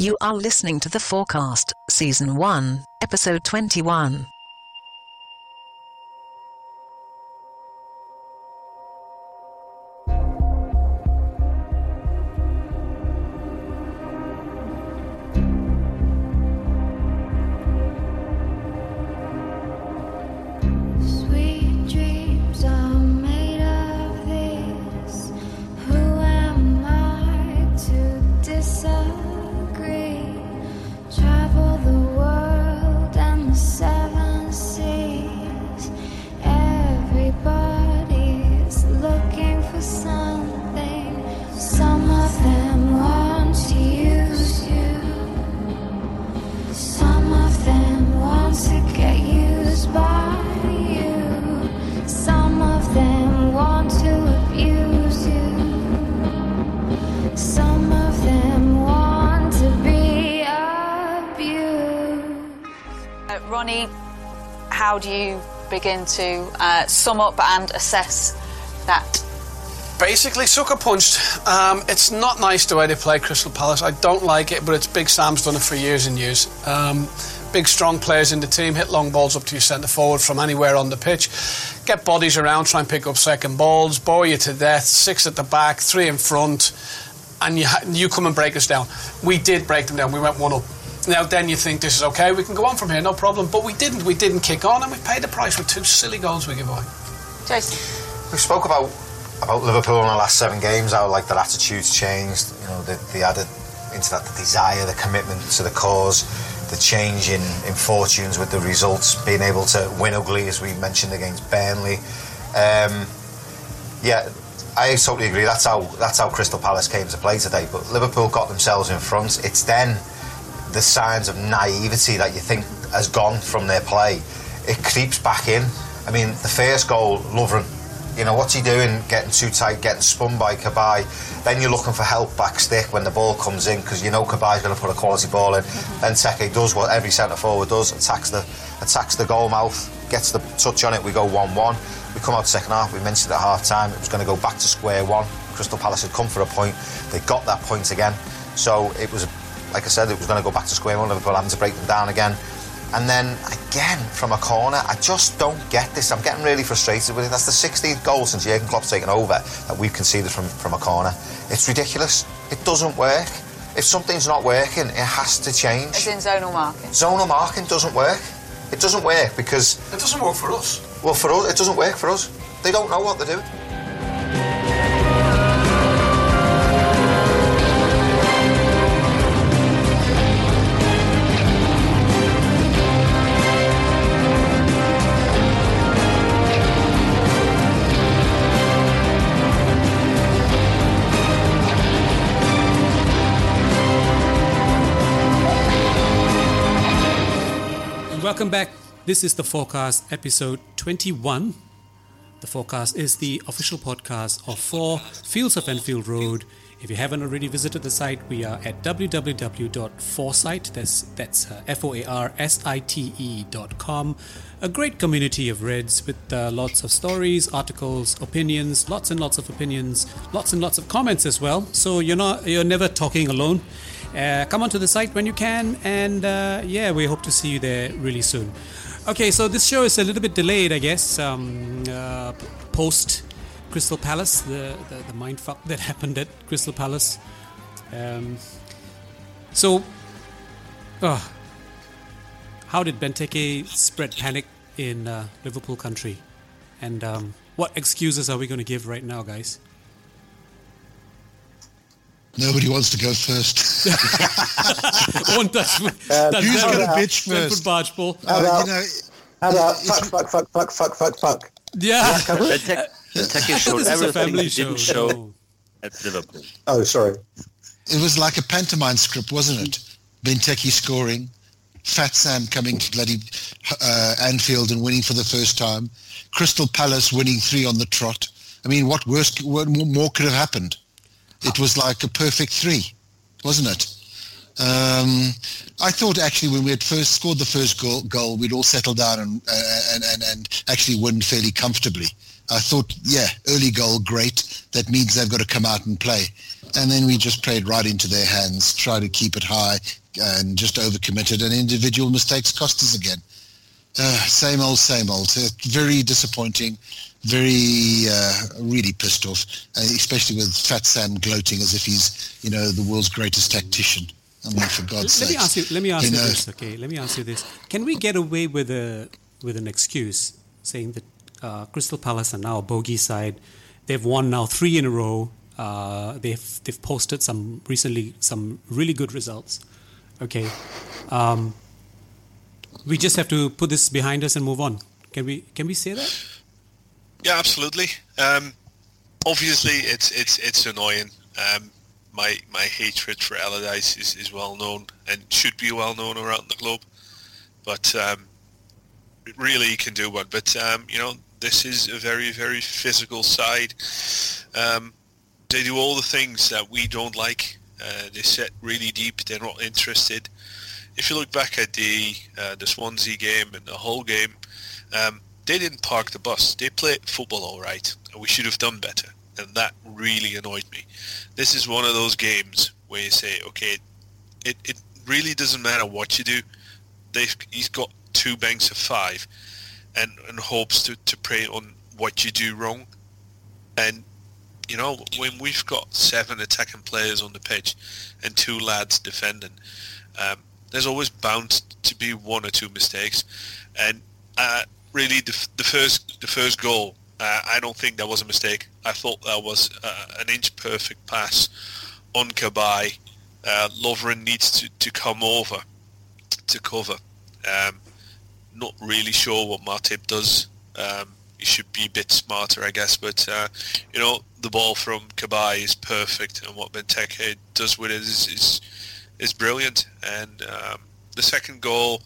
You are listening to The FOARcast, Season 1, Episode 21. Begin to uh, sum up and assess that? Basically, sucker punched. Um, it's not nice the way they play Crystal Palace. I don't like it, but it's Big Sam's done it for years and years. Um, big, strong players in the team hit long balls up to your centre forward from anywhere on the pitch. Get bodies around, try and pick up second balls, bore you to death. Six at the back, three in front, and you you come and break us down. We did break them down. We went one up. Now then, you think this is okay. We can go on from here, no problem. But we didn't. We didn't kick on, and we paid the price with two silly goals we give away. Jason? We spoke about about Liverpool in the last seven games, how like their attitudes changed. You know, they, they added into that the desire, the commitment to the cause, the change in, in fortunes with the results, being able to win ugly, as we mentioned against Burnley. Um, yeah, I totally agree. That's how that's how Crystal Palace came to play today. But Liverpool got themselves in front. It's then the signs of naivety that you think has gone from their play. It creeps back in. I mean, the first goal, Lovren. You know, what's he doing? Getting too tight, getting spun by Cabaye. Then you're looking for help back stick when the ball comes in because you know Cabaye's going to put a quality ball in. Mm-hmm. Then Teke does what every centre forward does: attacks the attacks the goal mouth, gets the touch on it. We go one-one. We come out second half. We mentioned at half time it was going to go back to square one. Crystal Palace had come for a point. They got that point again. So it was, like I said, it was going to go back to square one. Liverpool having to break them down again. And then again from a corner, I just don't get this. I'm getting really frustrated with it. That's the 16th goal since Jurgen Klopp's taken over that we've conceded from, from a corner. It's ridiculous. It doesn't work. If something's not working, it has to change. As in zonal marking. Zonal marking doesn't work. It doesn't work because, It doesn't work for us. well, for us, it doesn't work for us. They don't know what they're doing. Welcome back. This is the FOARcast, episode 21. The FOARcast is the official podcast of 4 Fields of Anfield Road. If you haven't already visited the site, we are at www.foarsite, that's, that's uh, F-O-A-R-S-I-T-E dot com. A great community of Reds with uh, lots of stories, articles, opinions, lots and lots of opinions, lots and lots of comments as well. So you're not, you're never talking alone. Uh, come onto the site when you can, and uh, yeah, we hope to see you there really soon. Okay, so this show is a little bit delayed, I guess, um, uh, post Crystal Palace, the, the the mindfuck that happened at Crystal Palace. Um, so, how did Benteke spread panic in uh, Liverpool country, and um, what excuses are we going to give right now, guys? Nobody wants to go first. One touch. Who's going to bitch first? Barge ball. Uh, you know, How about fuck, fuck, fuck, fuck, fuck, fuck, fuck? Yeah. Benteke Benteke showed this is a everything family show. didn't show at Liverpool. Oh, sorry. it was like a pantomime script, wasn't it? Benteke scoring, Fat Sam coming to bloody uh, Anfield and winning for the first time, Crystal Palace winning three on the trot. I mean, what worse, what more could have happened? It was like a perfect three, wasn't it? Um, I thought actually when we had first scored the first goal, goal we'd all settle down and, uh, and, and, and actually win fairly comfortably. I thought, yeah, early goal, great. That means they've got to come out and play. and then we just played right into their hands, tried to keep it high, and just overcommitted, and individual mistakes cost us again. Uh, same old, same old. Very disappointing. Very, uh, really pissed off, uh, especially with Fat Sam gloating as if he's, you know, the world's greatest tactician. I mean, for God's let sake. me ask you. Let me ask you, know, this. Okay, let me ask you this. Can we get away with a with an excuse saying that uh, Crystal Palace are now a bogey side? They've won now three in a row. Uh, they've they've posted some recently some really good results. Okay, um, we just have to put this behind us and move on. Can we can we say that? Yeah, absolutely. Um, obviously, it's it's it's annoying. Um, my my hatred for Allardyce is, is well known and should be well known around the globe. But um, really, he can do one. But um, you know, this is a very very physical side. Um, they do all the things that we don't like. Uh, they set really deep. They're not interested. If you look back at the uh, the Swansea game and the whole game, um, they didn't park the bus. They played football all right, and we should have done better. And that really annoyed me. This is one of those games where you say, okay, it, it really doesn't matter what you do. They've, he's got two banks of five and, and hopes to, to prey on what you do wrong. And, you know, when we've got seven attacking players on the pitch and two lads defending, um, there's always bound to be one or two mistakes. And uh, really, the, the first the first goal, uh, I don't think that was a mistake. I thought that was uh, an inch perfect pass on Cabaye. Uh, Lovren needs to, to come over to cover. Um, not really sure what Matip does. Um, he should be a bit smarter, I guess. But uh, you know, the ball from Cabaye is perfect, and what Benteke does with it is is, is brilliant. And um, the second goal,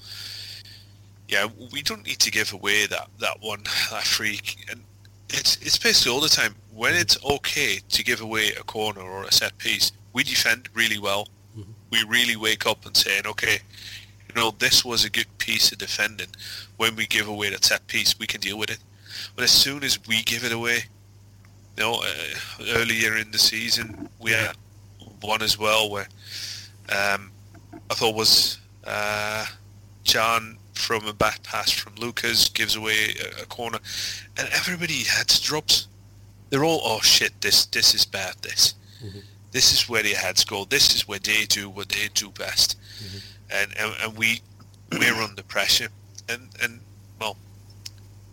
yeah, we don't need to give away that that one that freak. And it's it's basically all the time when it's okay to give away a corner or a set piece, we defend really well. We really wake up and saying, okay, you know, this was a good piece of defending. When we give away that set piece, we can deal with it. But as soon as we give it away, you know, uh, earlier in the season we had one as well where um, I thought was uh, John from a back pass from Lucas gives away a, a corner, and everybody had drops. They're all, oh shit, this this is bad. This this is where their heads go. This is where they do what they do best, and, and and we we're under pressure, and and well,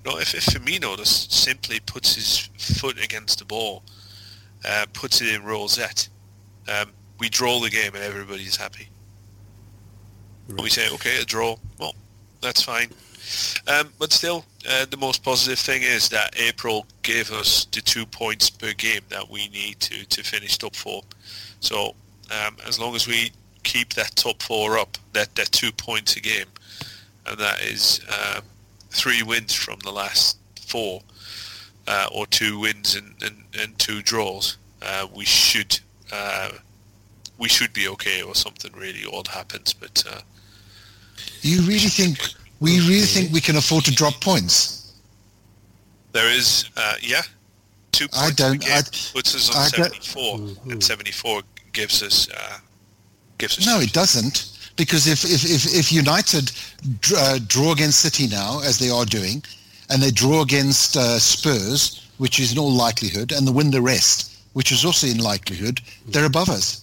you know, if, if Firmino just simply puts his foot against the ball, uh, puts it in rosette, um, we draw the game and everybody's happy. And we say, okay, a draw. Well, that's fine. Um, but still, uh, the most positive thing is that April gave us the two points per game that we need to, to finish top four. So um, as long as we keep that top four up, that, that two points a game, and that is um, three wins from the last four, uh, or two wins and, and, and two draws, uh, we should uh, we should be okay, or something really odd happens. But uh, You really think we really think we can afford to drop points? There is, uh, yeah, two points I don't- per game I- puts us on I don't- 74, and 74 gives us uh, gives us. No, it doesn't. Because if if if, if United dr- uh, draw against City now, as they are doing, and they draw against uh, Spurs, which is in all likelihood, and they win the rest, which is also in likelihood, they're above us.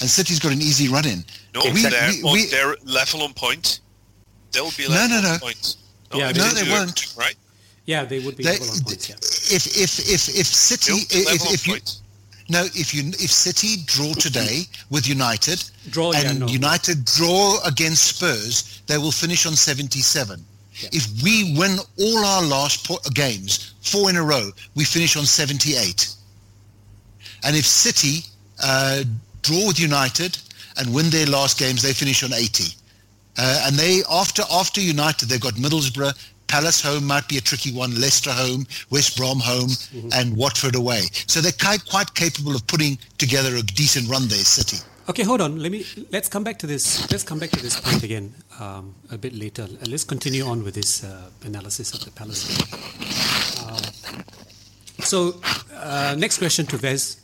And City's got an easy run in. No, We- they're, we- on, we- they're level on points. They'll be level no, on no. points. Yeah, they no, they do, won't. Right? Yeah, they would be They- level on points. Yeah. If if if if City They'll be if, on if you no if you if City draw today with United Draw, yeah, and no. United draw against Spurs, they will finish on 77. If we win all our last po- games, four in a row, we finish on 78. And if City uh, draw with United and win their last games, they finish on 80. Uh, and they after after United, they've got Middlesbrough, Palace home might be a tricky one, Leicester home, West Brom home, and Watford away. So they're quite quite capable of putting together a decent run there, City. Okay, hold on. Let me let's come back to this. Let's come back to this point again um, a bit later. Let's continue on with this uh, analysis of the Palace. Um, so, uh, next question to Vez.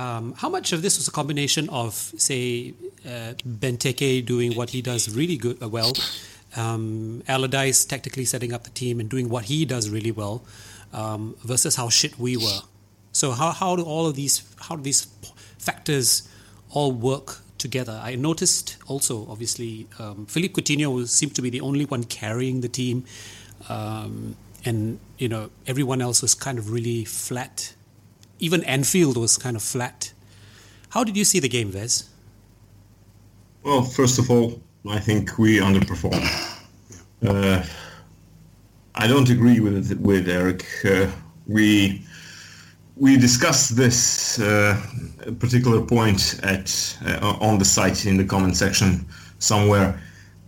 Um, how much of this was a combination of, say, uh, Benteke doing what he does really good, uh, well, um, Allardyce tactically setting up the team and doing what he does really well, um, versus how shit we were. So how, how do all of these how do these factors all work together? I noticed also, obviously, um, Philippe Coutinho seemed to be the only one carrying the team, um, and you know everyone else was kind of really flat. Even Anfield was kind of flat. How did you see the game, Vez? Well, first of all, I think we underperformed. Uh, I don't agree with with Eric. Uh, we we discussed this uh, particular point at uh, on the site in the comment section somewhere,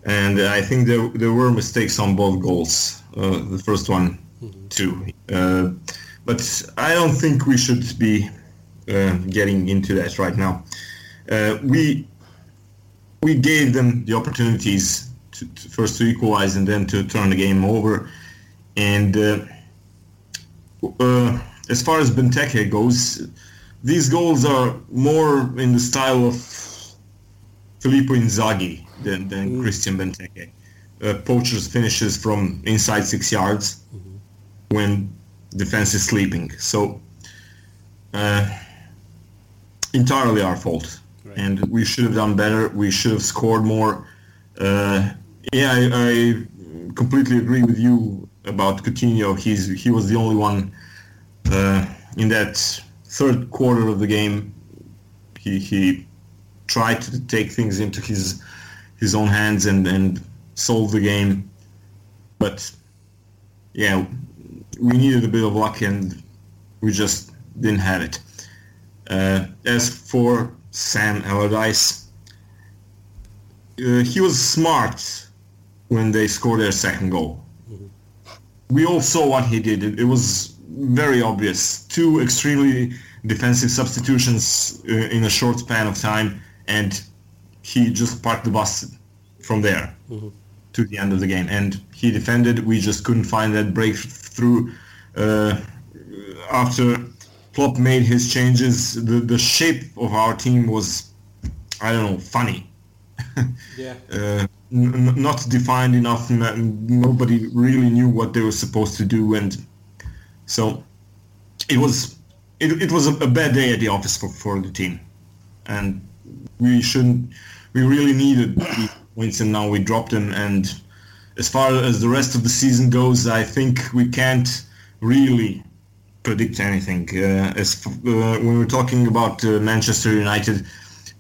and I think there there were mistakes on both goals. Uh, the first one too, uh, but I don't think we should be uh, getting into that right now. Uh, we we gave them the opportunities to, to first to equalize and then to turn the game over. And uh, uh, as far as Benteke goes, these goals are more in the style of Filippo Inzaghi than, than Christian Benteke. Uh, poachers finishes from inside six yards when defense is sleeping. So uh, entirely our fault and we should have done better. We should have scored more. Uh, yeah, I, I completely agree with you about Coutinho. He's he was the only one uh, in that third quarter of the game. He he tried to take things into his his own hands and and solve the game, but yeah, we needed a bit of luck and we just didn't have it. Uh, as for Sam Allardyce. Uh, he was smart when they scored their second goal. We all saw what he did. It, it was very obvious. Two extremely defensive substitutions uh, in a short span of time, and he just parked the bus from there to the end of the game. And he defended. We just couldn't find that breakthrough. Uh, after Klopp made his changes, the, the shape of our team was, I don't know, funny. Yeah. Uh, n- not defined enough. N- nobody really knew what they were supposed to do, and so it was it, it was a, a bad day at the office for, for the team, and we shouldn't. We really needed these points, and now we dropped them. And as far as the rest of the season goes, I think we can't really predict anything. Uh, as uh, when we're talking about uh, Manchester United,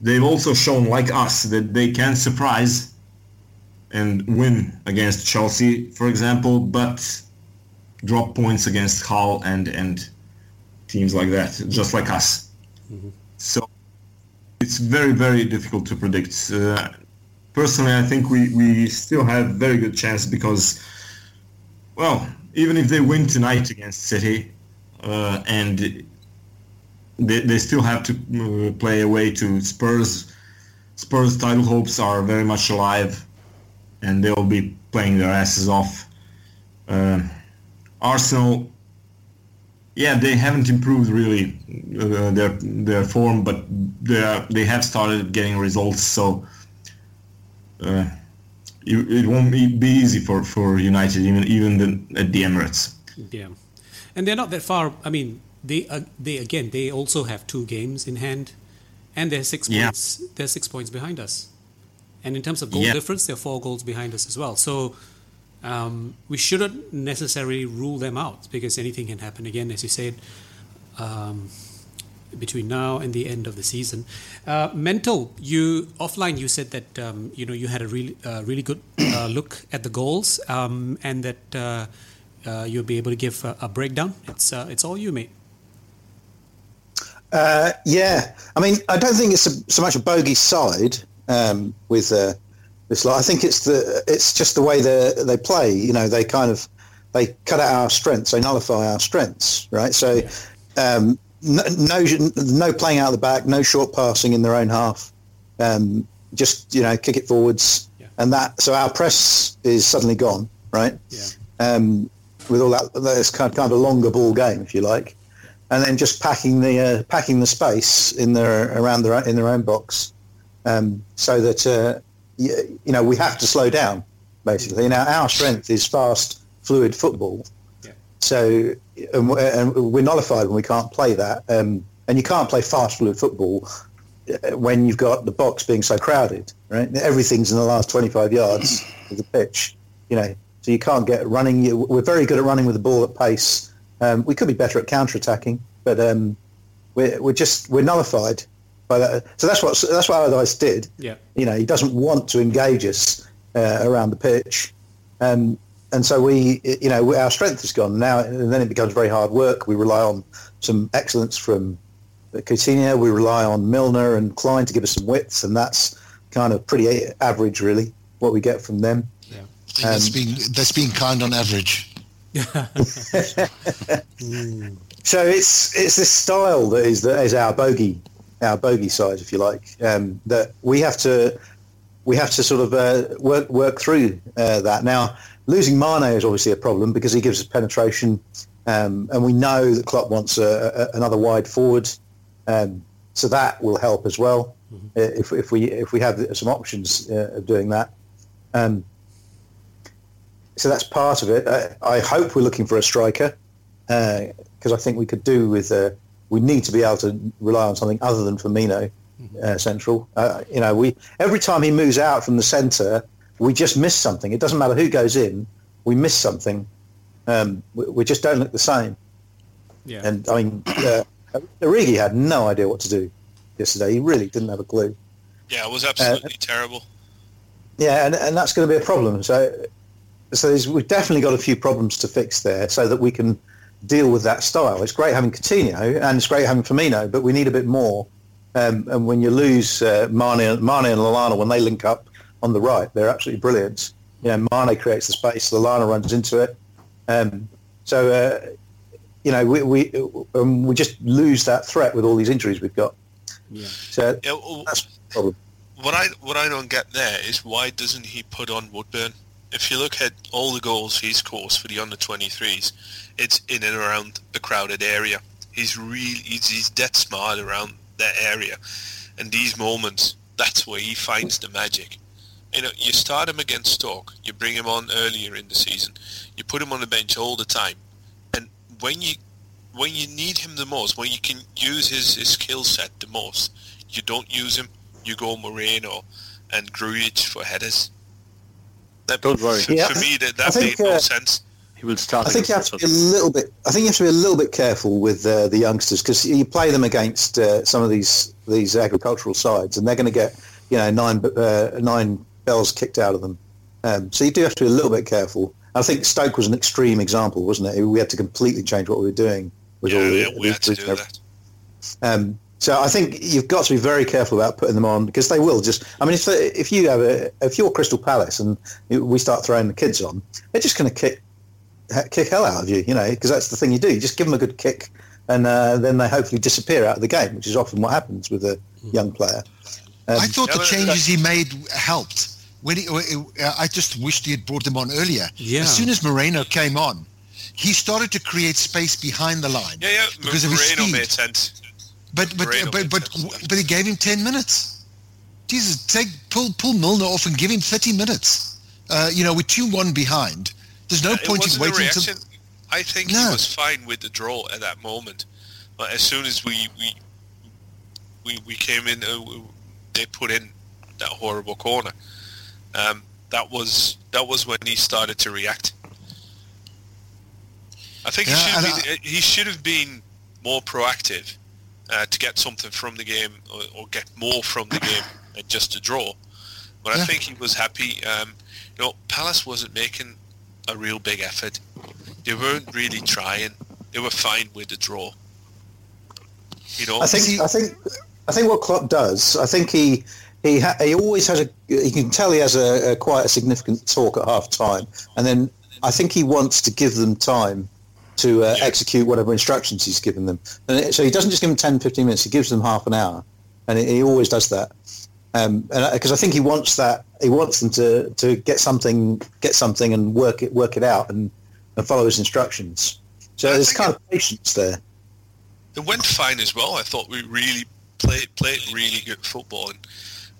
they've also shown, like us, that they can surprise and win against Chelsea, for example, but drop points against Hull and and teams like that, just like us. So it's very very difficult to predict. Uh, personally, I think we we still have very good chance because, well, even if they win tonight against City, uh, and they, they still have to uh, play away to Spurs. Spurs title hopes are very much alive, and they'll be playing their asses off. Uh, Arsenal, yeah, they haven't improved really uh, their their form, but they are, they have started getting results. So uh, it, it won't be easy for, for United even even the, at the Emirates. Yeah, and they're not that far. I mean, they uh, they again they also have two games in hand, and they're six Yeah. points. They're six points behind us, and in terms of goal Yeah. difference, they're four goals behind us as well. So um, we shouldn't necessarily rule them out because anything can happen again, as you said. Um, between now and the end of the season, uh, mental. You offline. You said that um, you know you had a really uh, really good uh, look at the goals um, and that uh, uh, you'll be able to give a, a breakdown. It's uh, it's all you, mate. Uh, yeah, I mean, I don't think it's a, so much a bogey side um, with uh, this lot. I think it's the it's just the way they they play. You know, they kind of they cut out our strengths, they nullify our strengths, right? So, um, no, no no playing out of the back, no short passing in their own half. Um, just you know, kick it forwards, and that so our press is suddenly gone, right? Yeah. Um, with all that, that's kind of, kind of a longer ball game, if you like. and then just packing the uh, packing the space in their around their in their own box, um, so that uh, you, you know we have to slow down. Basically, now our strength is fast, fluid football. yeah. So and, we- and we're nullified when we can't play that. Um, and you can't play fast, fluid football uh, when you've got the box being so crowded. Right, everything's in the last 25 yards of the pitch. You know, so you can't get running. You- We're very good at running with the ball at pace. Um, we could be better at counter-attacking, but um, we're, we're just we're nullified by that. So that's what that's what Allardyce did. Yeah. You know, he doesn't want to engage us uh, around the pitch, um, and so we, you know, our strength is gone now, and then it becomes very hard work. We rely on some excellence from Coutinho. We rely on Milner and Klein to give us some width, and that's kind of pretty average, really, what we get from them. I think that's Um, being that's being kind on average. So it's it's this style that is that is our bogey our bogey side, if you like, um, that we have to we have to sort of uh, work work through uh, that. Now, losing Mane is obviously a problem because he gives us penetration, um, and we know that Klopp wants a, a, another wide forward, um, so that will help as well uh, if if we if we have some options uh, of doing that. Um, so that's part of it. Uh, I hope we're looking for a striker because I think we could do with. Uh, we need to be able to rely on something other than Firmino uh, central. Uh, you know, we every time he moves out from the centre, we just miss something. It doesn't matter who goes in, we miss something. Um, we, we just don't look the same. Yeah. And I mean, uh, Origi had no idea what to do yesterday. He really didn't have a clue. Yeah, it was absolutely terrible. Yeah, and, and that's going to be a problem. So, so there's, we've definitely got a few problems to fix there, so that we can deal with that style. It's great having Coutinho and it's great having Firmino, but we need a bit more. Um, and when you lose uh, Mane, Mane and Lallana when they link up on the right, they're absolutely brilliant. You know, Mane creates the space, Lallana runs into it. Um, so, uh, you know, we we um, we just lose that threat with all these injuries we've got. Yeah. So Yeah, well, that's the problem. what I what I don't get there is why doesn't he put on Woodburn? If you look at all the goals he's scored for the under 23s, it's in and around the crowded area. He's really he's, he's dead smart around that area, and these moments that's where he finds the magic. You know, you start him against Stoke, you bring him on earlier in the season, you put him on the bench all the time, and when you when you need him the most, when you can use his, his skill set the most, you don't use him. You go Moreno and Grujic for headers. That, Don't worry. For, Yeah, for me, that, I that think, made no uh, sense. He will start. I think you have to be a little bit. I think you have to be a little bit careful with uh, the youngsters because you play them against uh, some of these these agricultural sides, and they're going to get you know nine uh, nine bells kicked out of them. Um, so you do have to be a little bit careful. I think Stoke was an extreme example, wasn't it? We had to completely change what we were doing with Yeah, all the. yeah, we had to do that. Um, so I think you've got to be very careful about putting them on because they will just. I mean, if if you have a if you're Crystal Palace and we start throwing the kids on, they're just going to kick kick hell out of you, you know, because that's the thing you do. You just give them a good kick, and uh, then they hopefully disappear out of the game, which is often what happens with a young player. Um, I thought the changes he made helped. When he, uh, I just wished he had brought them on earlier. Yeah. As soon as Moreno came on, he started to create space behind the line. Yeah, yeah. Because of his speed. made sense. But but Moreno but but, sense. but he gave him ten minutes. Jesus, take pull pull Milner off and give him thirty minutes. Uh, you know, we're two one behind. There's no It point in waiting reaction. until. I think No. he was fine with the draw at that moment. But as soon as we we we, we came in, uh, they put in that horrible corner. Um, that was that was when he started to react. I think Yeah, he, should and have been, he should have been more proactive uh, to get something from the game or, or get more from the game than just a draw. But I think he was happy. Um, you know, Palace wasn't making a real big effort. They weren't really trying. They were fine with the draw. You know, I think I think I think what Klopp does. I think he he ha- he always has a. You can tell he has a, a quite a significant talk at half time, and then I think he wants to give them time to uh, execute whatever instructions he's given them. And it, so he doesn't just give them 10, 15 minutes. He gives them half an hour, and he, he always does that. Um, and because I think he wants that, he wants them to, to get something, get something, and work it, work it out, and, and follow his instructions. So I there's kind of patience there. it went fine as well. I thought we really played played really good football in,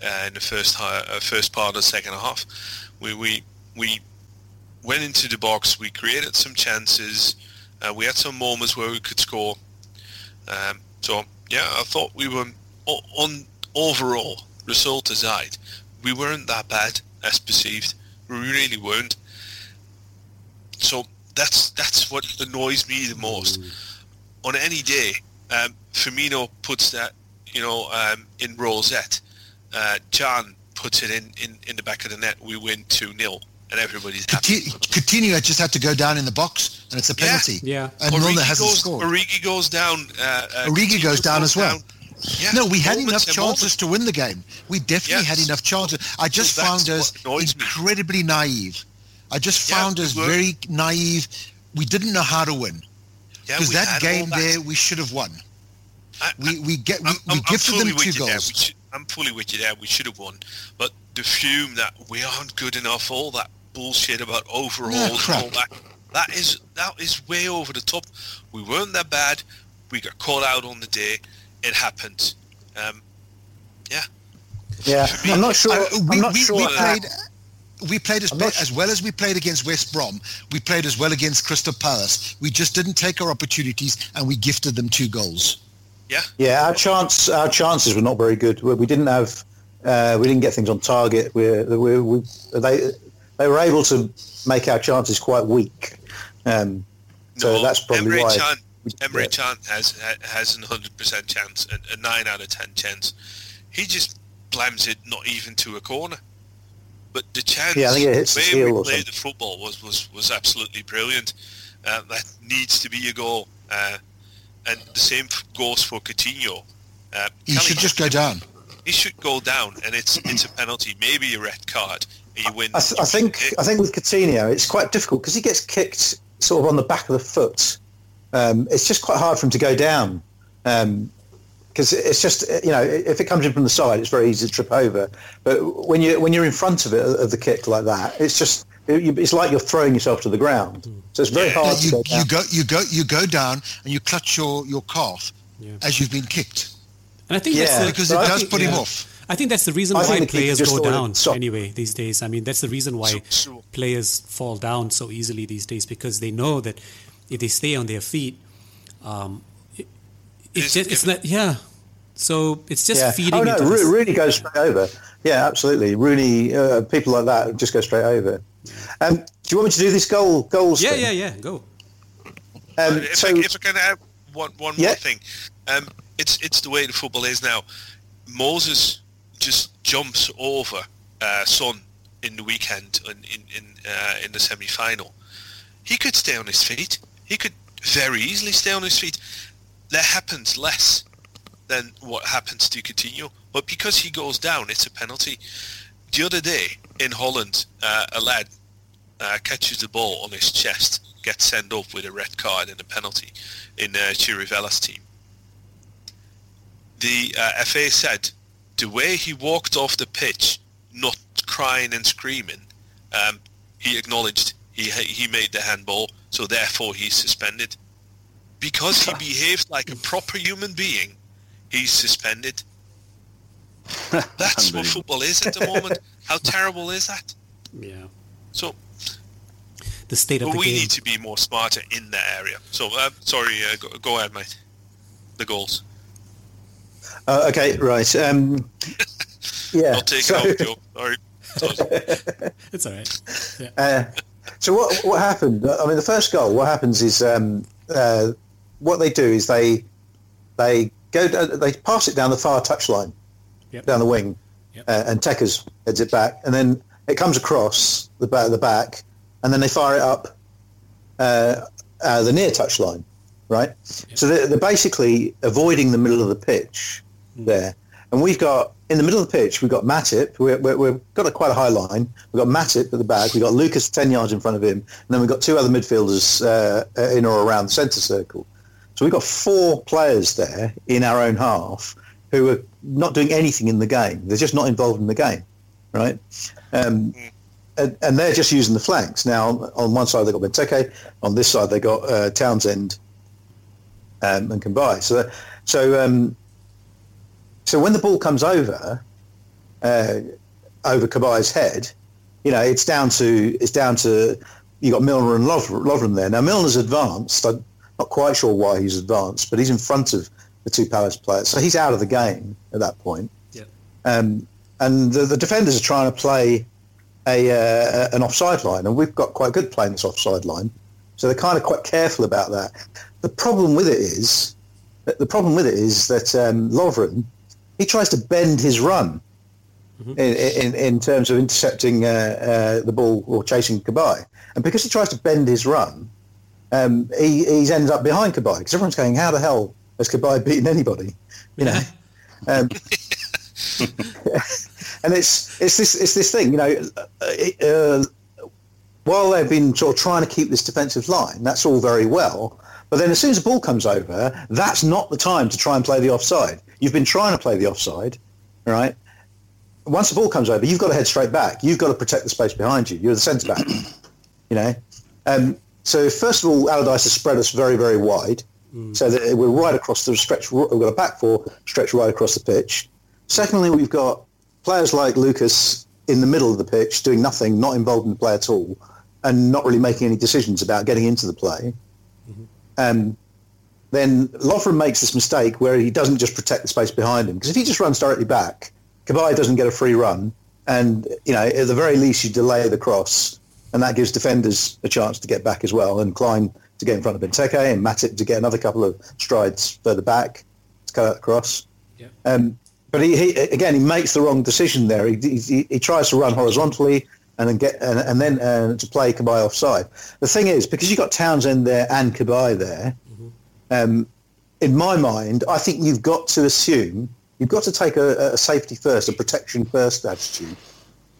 uh, in the first uh, first part of the second half. We we we went into the box. We created some chances. Uh, we had some moments where we could score. Um, so yeah, I thought we were on overall result aside, we weren't that bad as perceived. We really weren't. So that's that's what annoys me the most. On any day, um, Firmino puts that you know um, in rosette. Uh, John puts it in, in, in the back of the net. We win two 0 and everybody's happy. Coutinho just had to go down in the box, and it's a penalty. Yeah. And Origi Milner hasn't goes, scored. Origi goes down. Uh, uh, Origi goes Coutinho down as well. Yeah, no, we had moments enough and chances to win the game. We definitely had enough chances. I just So found us what annoys me. incredibly naive. I just found we us were. very naive. We didn't know how to win. Yeah, Because we that had all game that. there, we should have won. I- We we get we, I'm, we I'm, I'm gifted them with two you there. goals. We should, I'm fully with you there. We should have won, but the fume that we aren't good enough, all that bullshit about overalls, Yeah, and crap. all that, that is that is way over the top. We weren't that bad. We got caught out on the day. It happened. Um, yeah, Yeah, I'm not sure. Uh, we, I'm not we, sure. we that- played we played as, I'm as well as we played against West Brom. We played as well against Crystal Palace. We just didn't take our opportunities, and we gifted them two goals. Yeah. Yeah, our chance, our chances were not very good. We, we didn't have, uh, we didn't get things on target. We, we, we, they, they were able to make our chances quite weak. Um, so No, that's probably Emre why. We- Emre yeah. Can has has an hundred percent chance, a, a nine out of ten chance. He just blams it not even to a corner. But the chance, Yeah, I think it hits the way we played the football was, was, was absolutely brilliant. Uh, that needs to be a goal. Uh, and the same goes for Coutinho. Uh, He Kelly should just go down. He should go down, and it's it's a penalty, maybe a red card. and You win. I, th- I think I think with Coutinho, it's quite difficult because he gets kicked sort of on the back of the foot. Um, it's just quite hard for him to go down because it's just you know if it comes in from the side, it's very easy to trip over. But when you when you're in front of it of the kick like that, it's just it, you- it's like you're throwing yourself to the ground. So it's very Yeah. hard to you, go down. you go you go you go down and you clutch your, your calf Yeah. as you've been kicked And I think Yeah, that's the, because but it I does think- put him off. I think that's the reason I why think the keeper players go down anyway these days. I mean, that's the reason why So- so- players fall down so easily these days because they know that if they stay on their feet, um, it, it's just it's not yeah. So it's just yeah. feeding Oh no, into Ro- Rooney goes straight over. Yeah, absolutely. Rooney, uh, people like that just go straight over. Um, do you want me to do this goal goals? Yeah, thing? yeah, yeah. Go. Um, if, so I, if I can add one, one Yeah. more thing, um, it's it's the way the football is now. Moses just jumps over uh, Son in the weekend in in in, uh, in the semi final. He could stay on his feet. He could very easily stay on his feet. That happens less than what happens to Coutinho, but because he goes down, it's a penalty. The other day in Holland, uh, a lad uh, catches the ball on his chest, gets sent off with a red card and a penalty in uh, Chirivella's team. The uh, FA said the way he walked off the pitch, not crying and screaming, um, he acknowledged he he made the handball, so therefore he's suspended. Because he behaved like a proper human being, he's suspended. That's what football is at the moment. How terrible is that? Yeah. So The state of well, the we game. need to be more smarter in that area. So, uh, sorry, uh, go, go ahead, mate. The goals. Uh, okay, right. Um, yeah. Not taking so, over, Joe. Sorry. It's all right. Yeah. uh, so what what happened? I mean, the first goal. What happens is um, uh, what they do is they they go they pass it down the far touchline, Yep. down the wing, Yep. uh, and Tekers heads it back, and then it comes across the back the back, and then they fire it up uh, uh, the near touchline, right? So they're, they're basically avoiding the middle of the pitch there, and we've got in the middle of the pitch we've got Matip. We're, we're, we've got a quite a high line. We've got Matip at the back. We've got Lucas ten yards in front of him, and then we've got two other midfielders uh, uh, in or around the centre circle. So we've got four players there in our own half who are not doing anything in the game. They're just not involved in the game, right? Um, and, and they're just using the flanks. Now, on one side they've got Benteke, on this side they've got uh, Townsend, um, and buy. So, so, um, so when the ball comes over, uh, over Cabaye's head, you know, it's down to it's down to you've got Milner and Lov- Lovren there. Now Milner's advanced. I'm not quite sure why he's advanced, but he's in front of the two Palace players, so he's out of the game at that point. Yeah. Um, and the, the defenders are trying to play a uh, an offside line, and we've got quite good playing this offside line, so they're kind of quite careful about that. The problem with it is the problem with it is that um, Lovren he tries to bend his run in, in, in terms of intercepting uh, uh, the ball or chasing Cabaye, and because he tries to bend his run, um, he he ends up behind Cabaye because everyone's going, "How the hell has Cabaye beaten anybody?" You know. Um, and it's it's this it's this thing, you know. Uh, uh, while they've been sort of trying to keep this defensive line, that's all very well. But then as soon as the ball comes over, that's not the time to try and play the offside. You've been trying to play the offside, right? Once the ball comes over, you've got to head straight back. You've got to protect the space behind you. You're the centre back, you know. Um, so first of all, Allardyce has spread us very, very wide, so that we're right across the stretch. We've got a back four stretch right across the pitch. Secondly, we've got players like Lucas in the middle of the pitch doing nothing, not involved in the play at all, and not really making any decisions about getting into the play. Um, then Lovren makes this mistake where he doesn't just protect the space behind him because if he just runs directly back, Cabaye doesn't get a free run, and you know at the very least you delay the cross, and that gives defenders a chance to get back as well, and Klein to get in front of Benteke and Matip to get another couple of strides further back to cut out the cross. Um, but he, he again he makes the wrong decision there. He, he, he tries to run horizontally and then get and, and then uh, to play Cabaye offside. The thing is because you've got Townsend there and Cabaye there. Um, in my mind, I think you've got to assume you've got to take a, a safety first, a protection first attitude.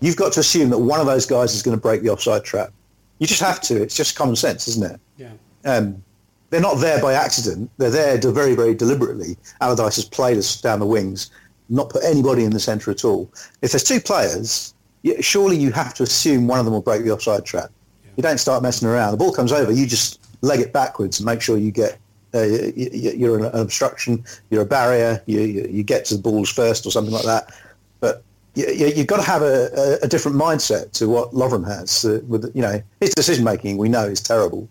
You've got to assume that one of those guys is going to break the offside trap. You just have to. It's just common sense, isn't it? Yeah. Um, they're not there by accident. They're there very, very deliberately. Allardyce has played us down the wings, not put anybody in the centre at all. If there's two players, surely you have to assume one of them will break the offside trap. You don't start messing around. The ball comes over, you just leg it backwards and make sure you get. Uh, you, you're an obstruction. You're a barrier. You, you, get to the balls first or something like that. But you, you've got to have a, a, a different mindset to what Lovren has. Uh, with you know his decision making, we know is terrible.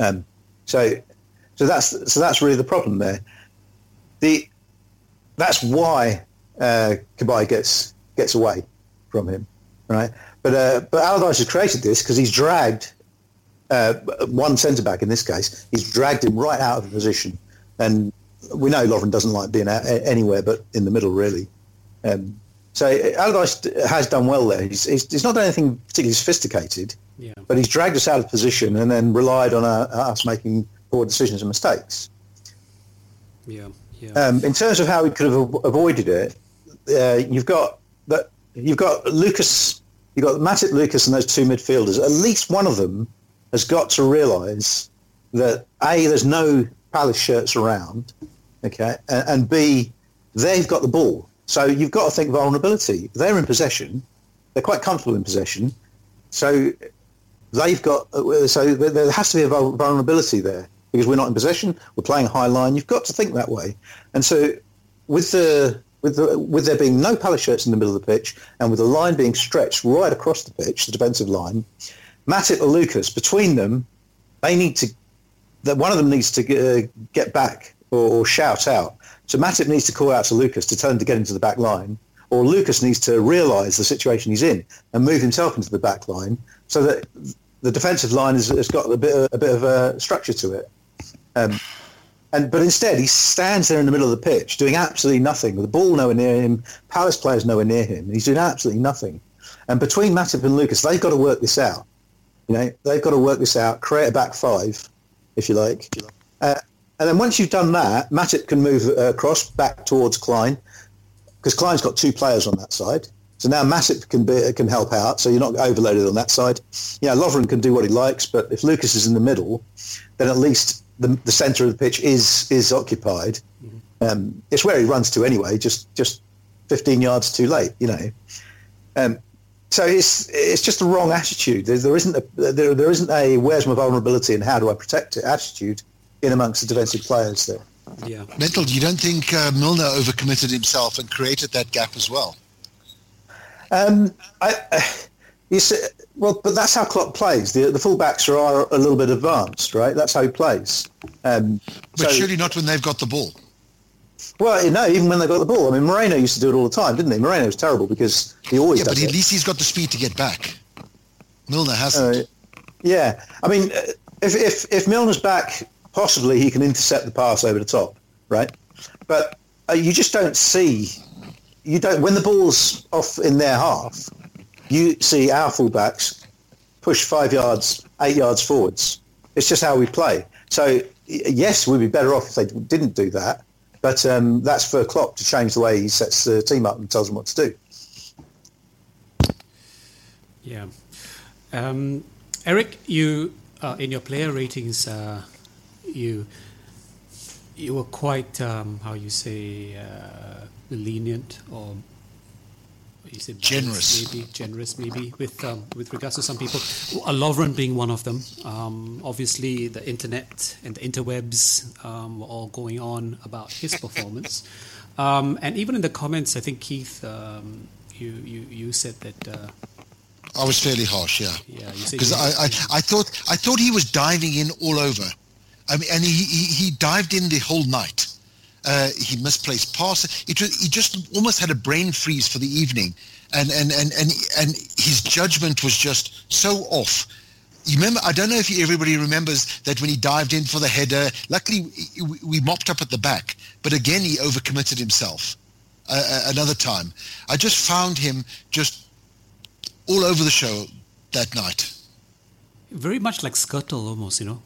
Um, so, so that's so that's really the problem there. The that's why uh, Cabaye gets gets away from him, right? But uh, but Allardyce has created this because he's dragged uh, one centre back in this case. He's dragged him right out of the position, and we know Lovren doesn't like being out, anywhere but in the middle, really. Um, so Allardyce has done well there. He's, he's, he's not done anything particularly sophisticated, Yeah. but he's dragged us out of position and then relied on uh, us making poor decisions and mistakes. Yeah. Yeah. Um, in terms of how we could have avoided it, uh, you've got that you've got Lucas, you've got Matip, Lucas, and those two midfielders. At least one of them has got to realise that a there's no Palace shirts around, okay, and, and b they've got the ball. So you've got to think vulnerability. They're in possession. They're quite comfortable in possession. So they've got uh, so there- has to be a vulnerability there because we're not in possession. We're playing a high line. You've got to think that way. And so with the with the, with there being no Palace shirts in the middle of the pitch and with the line being stretched right across the pitch, the defensive line, Matip or Lucas between them, they need to that one of them needs to uh, get back or, or shout out. So Matip needs to call out to Lucas to tell him to get into the back line, or Lucas needs to realise the situation he's in and move himself into the back line so that the defensive line has, has got a bit of, a bit of a structure to it. Um, and but instead he stands there in the middle of the pitch doing absolutely nothing with the ball nowhere near him, Palace players nowhere near him, he's doing absolutely nothing. And between Matip and Lucas, they've got to work this out. You know, they've got to work this out, create a back five, if you like. Uh, and then once you've done that, Matip can move uh, across back towards Klein because Klein's got two players on that side. So now Matip can be, can help out, so you're not overloaded on that side. Yeah, Lovren can do what he likes, but if Lucas is in the middle, then at least the, the centre of the pitch is is occupied. Um, it's where he runs to anyway, just just 15 yards too late, you know. Um, so it's it's just the wrong attitude. There, there isn't a there, there isn't a where's my vulnerability and how do I protect it attitude. in amongst the defensive players there. Yeah. Mental, you don't think uh, Milner overcommitted himself and created that gap as well? Um, I, uh, you see, well, but that's how Klopp plays. The, the fullbacks are a little bit advanced, right? That's how he plays. Um, But so- surely not when they've got the ball. well, no, even when they've got the ball. I mean, Moreno used to do it all the time, didn't he? Moreno was terrible because he always Yeah, but at it. least he's got the speed to get back. Milner hasn't. Uh, yeah, I mean, uh, if, if if Milner's back, possibly he can intercept the pass over the top, right? But uh, you just don't see, you don't when the ball's off in their half, you see our fullbacks push five yards, eight yards forwards. It's just how we play. So yes, we'd be better off if they didn't do that. But um, that's for Klopp to change the way he sets the team up and tells them what to do. Yeah. Um, Eric, you uh, in your player ratings, uh, you you were quite um, how you say uh, lenient or you say Generous. maybe generous, maybe with um, with regards to some people. Lovren being one of them. Um, obviously, the internet and the interwebs um, were all going on about his performance, um, and even in the comments, I think Keith, um, you you you said that. Uh, I was fairly harsh, yeah. Yeah, you Because I, I, I thought I thought he was diving in all over. I mean, and he, he, he dived in the whole night. Uh, he misplaced passes. Was, he just almost had a brain freeze for the evening, and and and and and his judgment was just so off. You remember? I don't know if everybody remembers that when he dived in for the header. Luckily, we- we mopped up at the back, but again he overcommitted himself. Uh, uh, another time, I just found him just all over the show that night. very much like Skrtel almost, you know.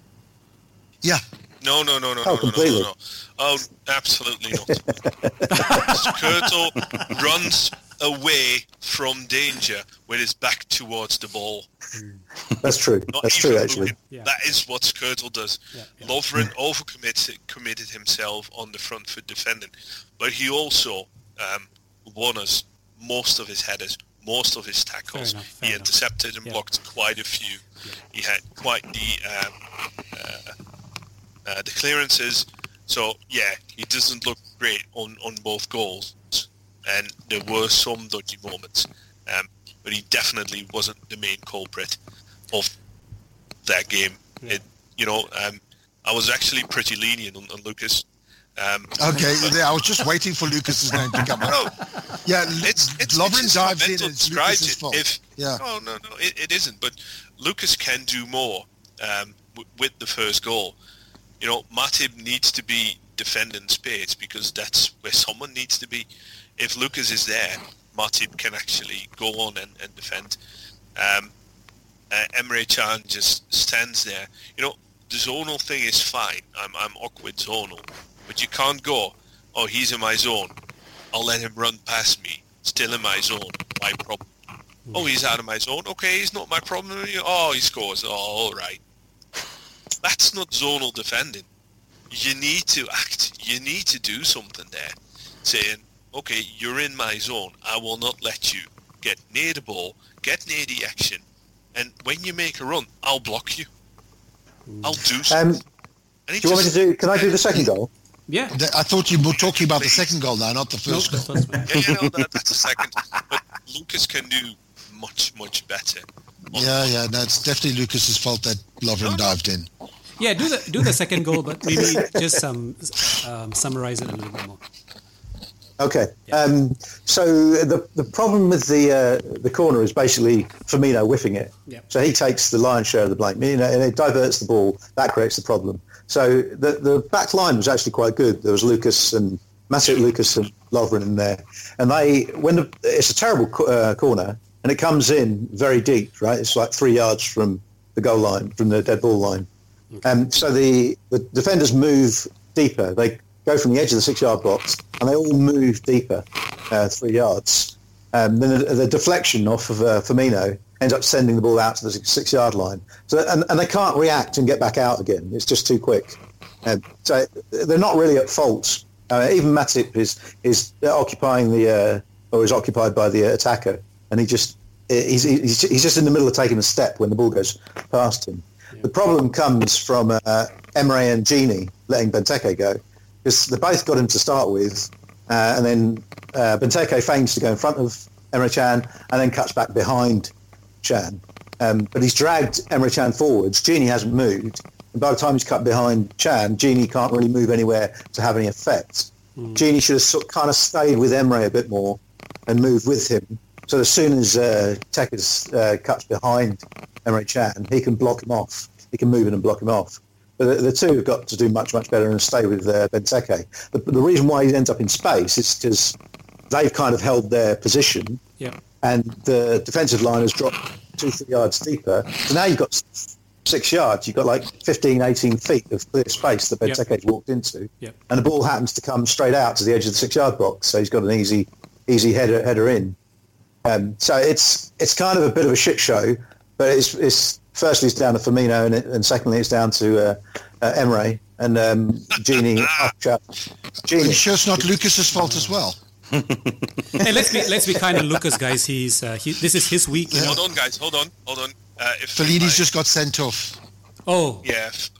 Yeah. No, no, no, no, Oh, no, no, no, no, no. Oh, absolutely not. Skrtel runs away from danger with his back towards the ball. That's true. Not That's even true, actually. Yeah. That is what Skrtel does. Lovren overcommitted committed himself on the front foot defending, but he also um, won us most of his headers, most of his tackles. enough, fair he enough. intercepted and Yeah. blocked quite a few. He had quite the um, uh, uh, the clearances. So yeah, he doesn't look great on, on both goals, and there were some dodgy moments. Um, but he definitely wasn't the main culprit of that game. It, you know, um, I was actually pretty lenient on, on Lucas. Um, Okay, I was just waiting for Lucas's name to come no, up. Yeah, it's it's, Lovren it's dives in. Mental It's Lucas's it. fault. If Yeah. oh no no it, it isn't. But Lucas can do more um, w- with the first goal. You know, Matip needs to be defending space because that's where someone needs to be. If Lucas is there, Matip can actually go on and, and defend. Um, uh, Emre Can just stands there. You know, the zonal thing is fine. I'm, I'm awkward zonal. But you can't go, oh, he's in my zone. I'll let him run past me. Still in my zone. My problem. Oh, he's out of my zone. Okay, he's not my problem. Oh, he scores. Oh, all right. That's not zonal defending. You need to act. You need to do something there. Saying, okay, you're in my zone. I will not let you get near the ball, get near the action, and when you make a run, I'll block you. I'll do something. Um, And do you want me to do? Can I do the second goal? Yeah. I thought you were talking about the second goal now, not the first the goal. Yeah, yeah, no, that, that's a second. But Lucas can do much, much better. Yeah, yeah, no, it's definitely Lucas's fault that Lovren dived in. Yeah, do the do the second goal, but maybe just um, um, summarize it a little bit more. Okay. Um, so the the problem with the uh, the corner is basically Firmino whiffing it. Yeah. So he takes the lion's share of the blame. You know, and it diverts the ball. That creates the problem. So the the back line was actually quite good. There was Lucas and Massive Lucas and Lovren in there, and they when the, it's a terrible uh, corner and it comes in very deep. Right, it's like three yards from the goal line, from the dead ball line. Um, so the, the defenders move deeper. They go from the edge of the six-yard box, and they all move deeper, uh, three yards. Um, then the, the deflection off of uh, Firmino ends up sending the ball out to the six- six-yard line. So and, and they can't react and get back out again. It's just too quick. Um, so they're not really at fault. Uh, even Matip is is occupying the uh, or is occupied by the uh, attacker, and he just he's, he's he's just in the middle of taking a step when the ball goes past him. The problem comes from uh, Emre and Gini letting Benteke go because they both got him to start with, uh, and then uh, Benteke feigns to go in front of Emre Can and then cuts back behind Can. Um, but he's dragged Emre Can forwards. Gini hasn't moved. And by the time he's cut behind Can, Gini can't really move anywhere to have any effect. Gini should have sort, kind of stayed with Emre a bit more and moved with him. So as soon as uh, Tekker's uh, cuts behind Emre Can, he can block him off. He can move in and block him off. But the, the two have got to do much, much better and stay with uh, Benteke. The, the reason why he ends up in space is because they've kind of held their position Yeah. and the defensive line has dropped two, three yards deeper. So now you've got six yards. You've got like 15, 18 feet of clear space that Yep. Benteke's walked into. Yep. And the ball happens to come straight out to the edge of the six-yard box. So he's got an easy, easy header, header in. Um, so it's it's kind of a bit of a shit show, but it's, it's firstly it's down to Firmino and, it, and secondly it's down to uh, uh, Emre and um, Gini. Gini. Are you sure it's not Lucas's fault as well? hey, let's be let's be kind of Lucas, guys. He's uh, he, this is his week. You know? Hold on, guys. Hold on. Hold on. Uh, if Fellaini's just got sent off. Oh, yeah, F-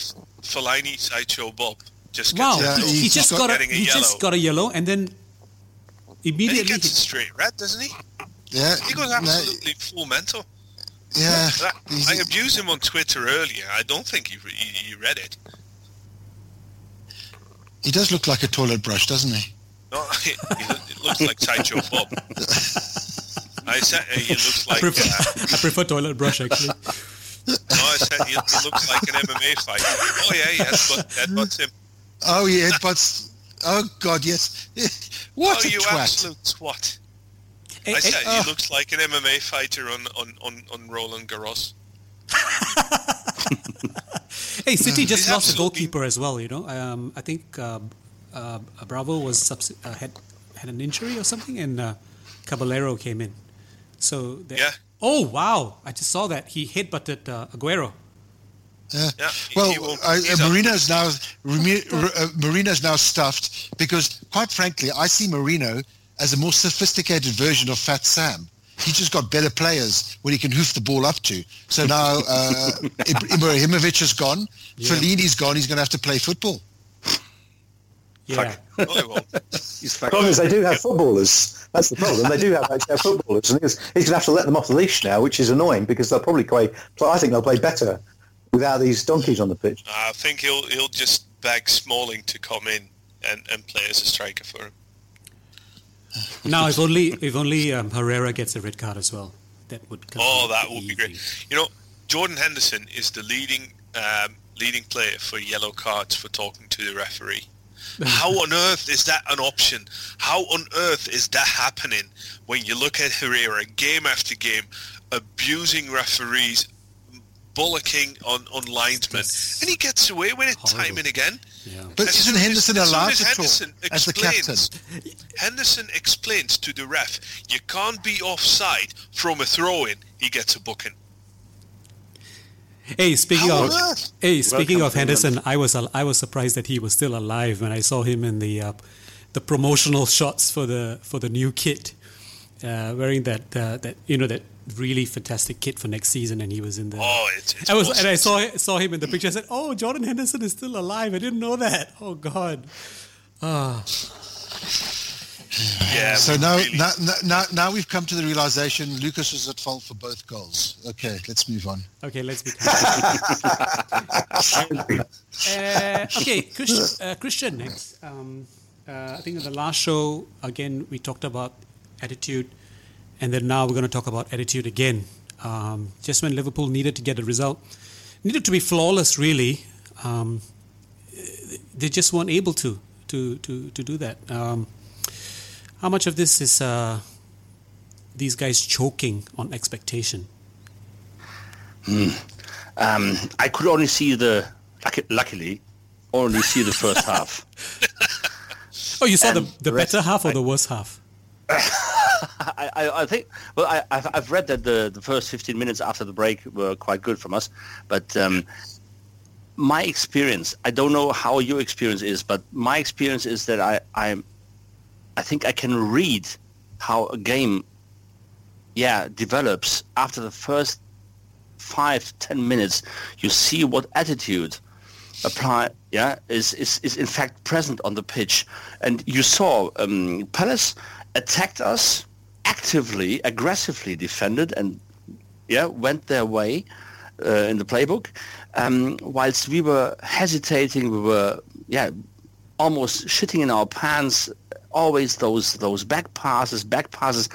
Fellaini, Sideshow Bob just wow! gets Yeah, sent off. he, just got- got a, he yellow. just got a yellow, and then And he immediately gets a he- straight red, doesn't he? Yeah. He goes no, absolutely full mental. yeah. That- I abused him on Twitter earlier. I don't think he, he, he read it. He does look like a toilet brush, doesn't he? No, he, he it looks like Sideshow Bob. I said uh, he looks I like. prefer, Uh, I prefer toilet brush actually. no, I said he, he looks like an MMA fighter. Oh yeah, he headbutt, headbutts him. Oh, yeah, but oh god, yes. What oh, a you twat! absolute twat! Hey, I hey, said oh. he looks like an MMA fighter on on on, on Roland Garros. hey, City just He's lost a goalkeeper as well. You know, um, I think uh, uh, Bravo was subs- uh, had had an injury or something, and uh, Caballero came in. So they- Yeah. Oh wow! I just saw that he hit headbutted uh, Aguero. Yeah. Yeah, well, he won't- uh, he's uh, up. Mourinho's now Remi- R- uh, now stuffed because, quite frankly, I see Mourinho as a more sophisticated version of Fat Sam. He's just got better players when he can hoof the ball up to. So now uh, Ib- Ibrahimovic is gone, Fellaini's gone. He's going to have to play football. Yeah. No, he won't. He's The problem is they do have footballers. That's the problem. They do have actually have footballers, and he's, he's going to have to let them off the leash now, which is annoying because they'll probably play. play I think they'll play better without these donkeys on the pitch. I think he'll he'll just beg Smalling to come in and, and play as a striker for him. Now, if only if only um, Herrera gets a red card as well, that would. Oh, that would be great. You know, Jordan Henderson is the leading um, leading player for yellow cards for talking to the referee. How on earth is that an option? How on earth is that happening when you look at Herrera game after game abusing referees, bullocking on, on linesmen, That's and he gets away with it time horrible. and again? Yeah. But As isn't Henderson as soon allowed as to talk as the captain? Henderson explains to the ref, you can't be offside from a throw-in. He gets a booking. Hey, speaking How of hey, speaking Welcome of Henderson, I was I was surprised that he was still alive when I saw him in the uh, the promotional shots for the for the new kit, uh, wearing that uh, that you know that really fantastic kit for next season, and he was in the. Oh, it's, it's I was awesome. and I saw saw him in the picture. I said, "Oh, Jordan Henderson is still alive. I didn't know that. Oh God." Ah, yeah, So now, really. now, now, now we've come to the realization Lucas was at fault for both goals. Okay, let's move on. okay, let's be. uh, okay, Christian, uh, Christian next. Um, uh, I think in the last show again we talked about attitude, and then now we're going to talk about attitude again. Um, just when Liverpool needed to get a result, needed to be flawless, really. Um, they just weren't able to to to to do that. Um, how much of this is uh, these guys choking on expectation? Um, I could only see the, luckily, only see the first half. Oh, you saw the, And the the better half or the worse half? I, I, I think, well, I, I've, read that the, the first 15 minutes after the break were quite good from us, but um, my experience, I don't know how your experience is, but my experience is that I, I, I think I can read how a game, yeah, develops after the first five, ten minutes. You see what attitude apply yeah is, is is in fact present on the pitch and you saw um, Palace attacked us actively aggressively defended and yeah went their way uh, in the playbook um, whilst we were hesitating we were yeah almost shitting in our pants always those those back passes back passes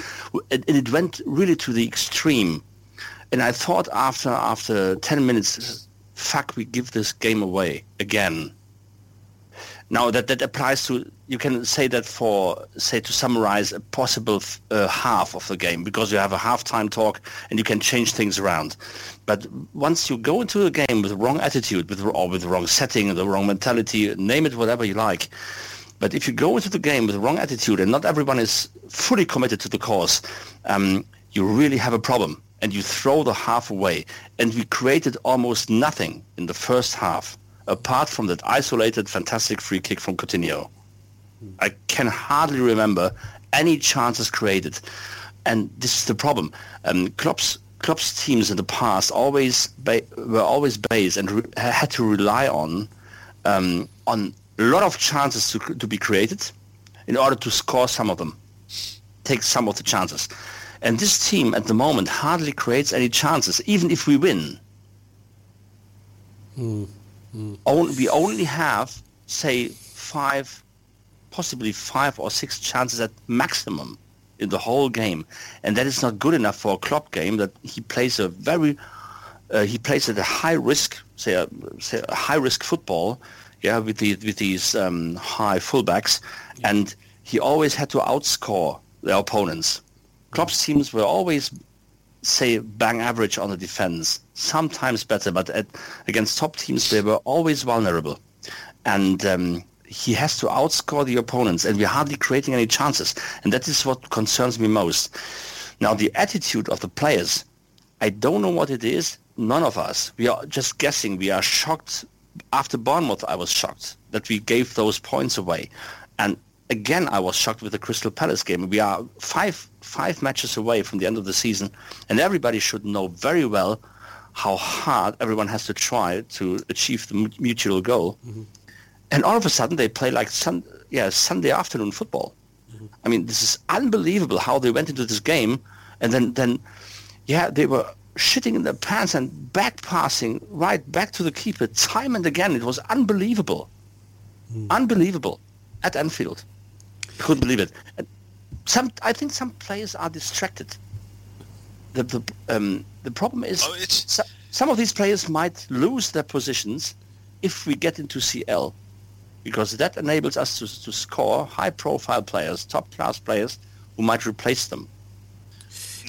and, and it went really to the extreme and I thought after after 10 minutes fuck, we give this game away again. Now that that applies to you can say that for say to summarize a possible uh, half of the game because you have a halftime talk and you can change things around. But once you go into a game with the wrong attitude, with or with the wrong setting, the wrong mentality, name it whatever you like. But if you go into the game with the wrong attitude and not everyone is fully committed to the cause, um, you really have a problem and you throw the half away. And we created almost nothing in the first half, apart from that isolated, fantastic free kick from Coutinho. I can hardly remember any chances created. And this is the problem. Um, Klopp's, Klopp's teams in the past always ba- were always based and re- had to rely on um, on a lot of chances to, to be created in order to score some of them, take some of the chances. And this team at the moment hardly creates any chances, even if we win. Mm. Mm. Only, we only have, say, five, possibly five or six chances at maximum in the whole game, and that is not good enough for a Klopp game. That he plays a very, uh, he plays at a high risk, say a, say a high risk football, yeah, with the with these um, high fullbacks, yeah. and he always had to outscore their opponents. Klopp's teams were always, say, bang average on the defense, sometimes better, but at, against top teams they were always vulnerable. And um, he has to outscore the opponents, and we're hardly creating any chances. And that is what concerns me most. Now, the attitude of the players, I don't know what it is. None of us. We are just guessing. We are shocked. After Bournemouth, I was shocked that we gave those points away. And again, I was shocked with the Crystal Palace game. We are five five matches away from the end of the season, and everybody should know very well how hard everyone has to try to achieve the mutual goal. Mm-hmm. And all of a sudden, they play like sun, yeah, Sunday afternoon football. Mm-hmm. I mean, this is unbelievable how they went into this game, and then then, yeah, they were shitting in their pants and back passing right back to the keeper time and again. It was unbelievable, mm. unbelievable at Anfield. I couldn't believe it. And some, I think some players are distracted. The the, um, the problem is oh, so, some of these players might lose their positions if we get into CL, because that enables us to, to score high-profile players, top-class players, who might replace them.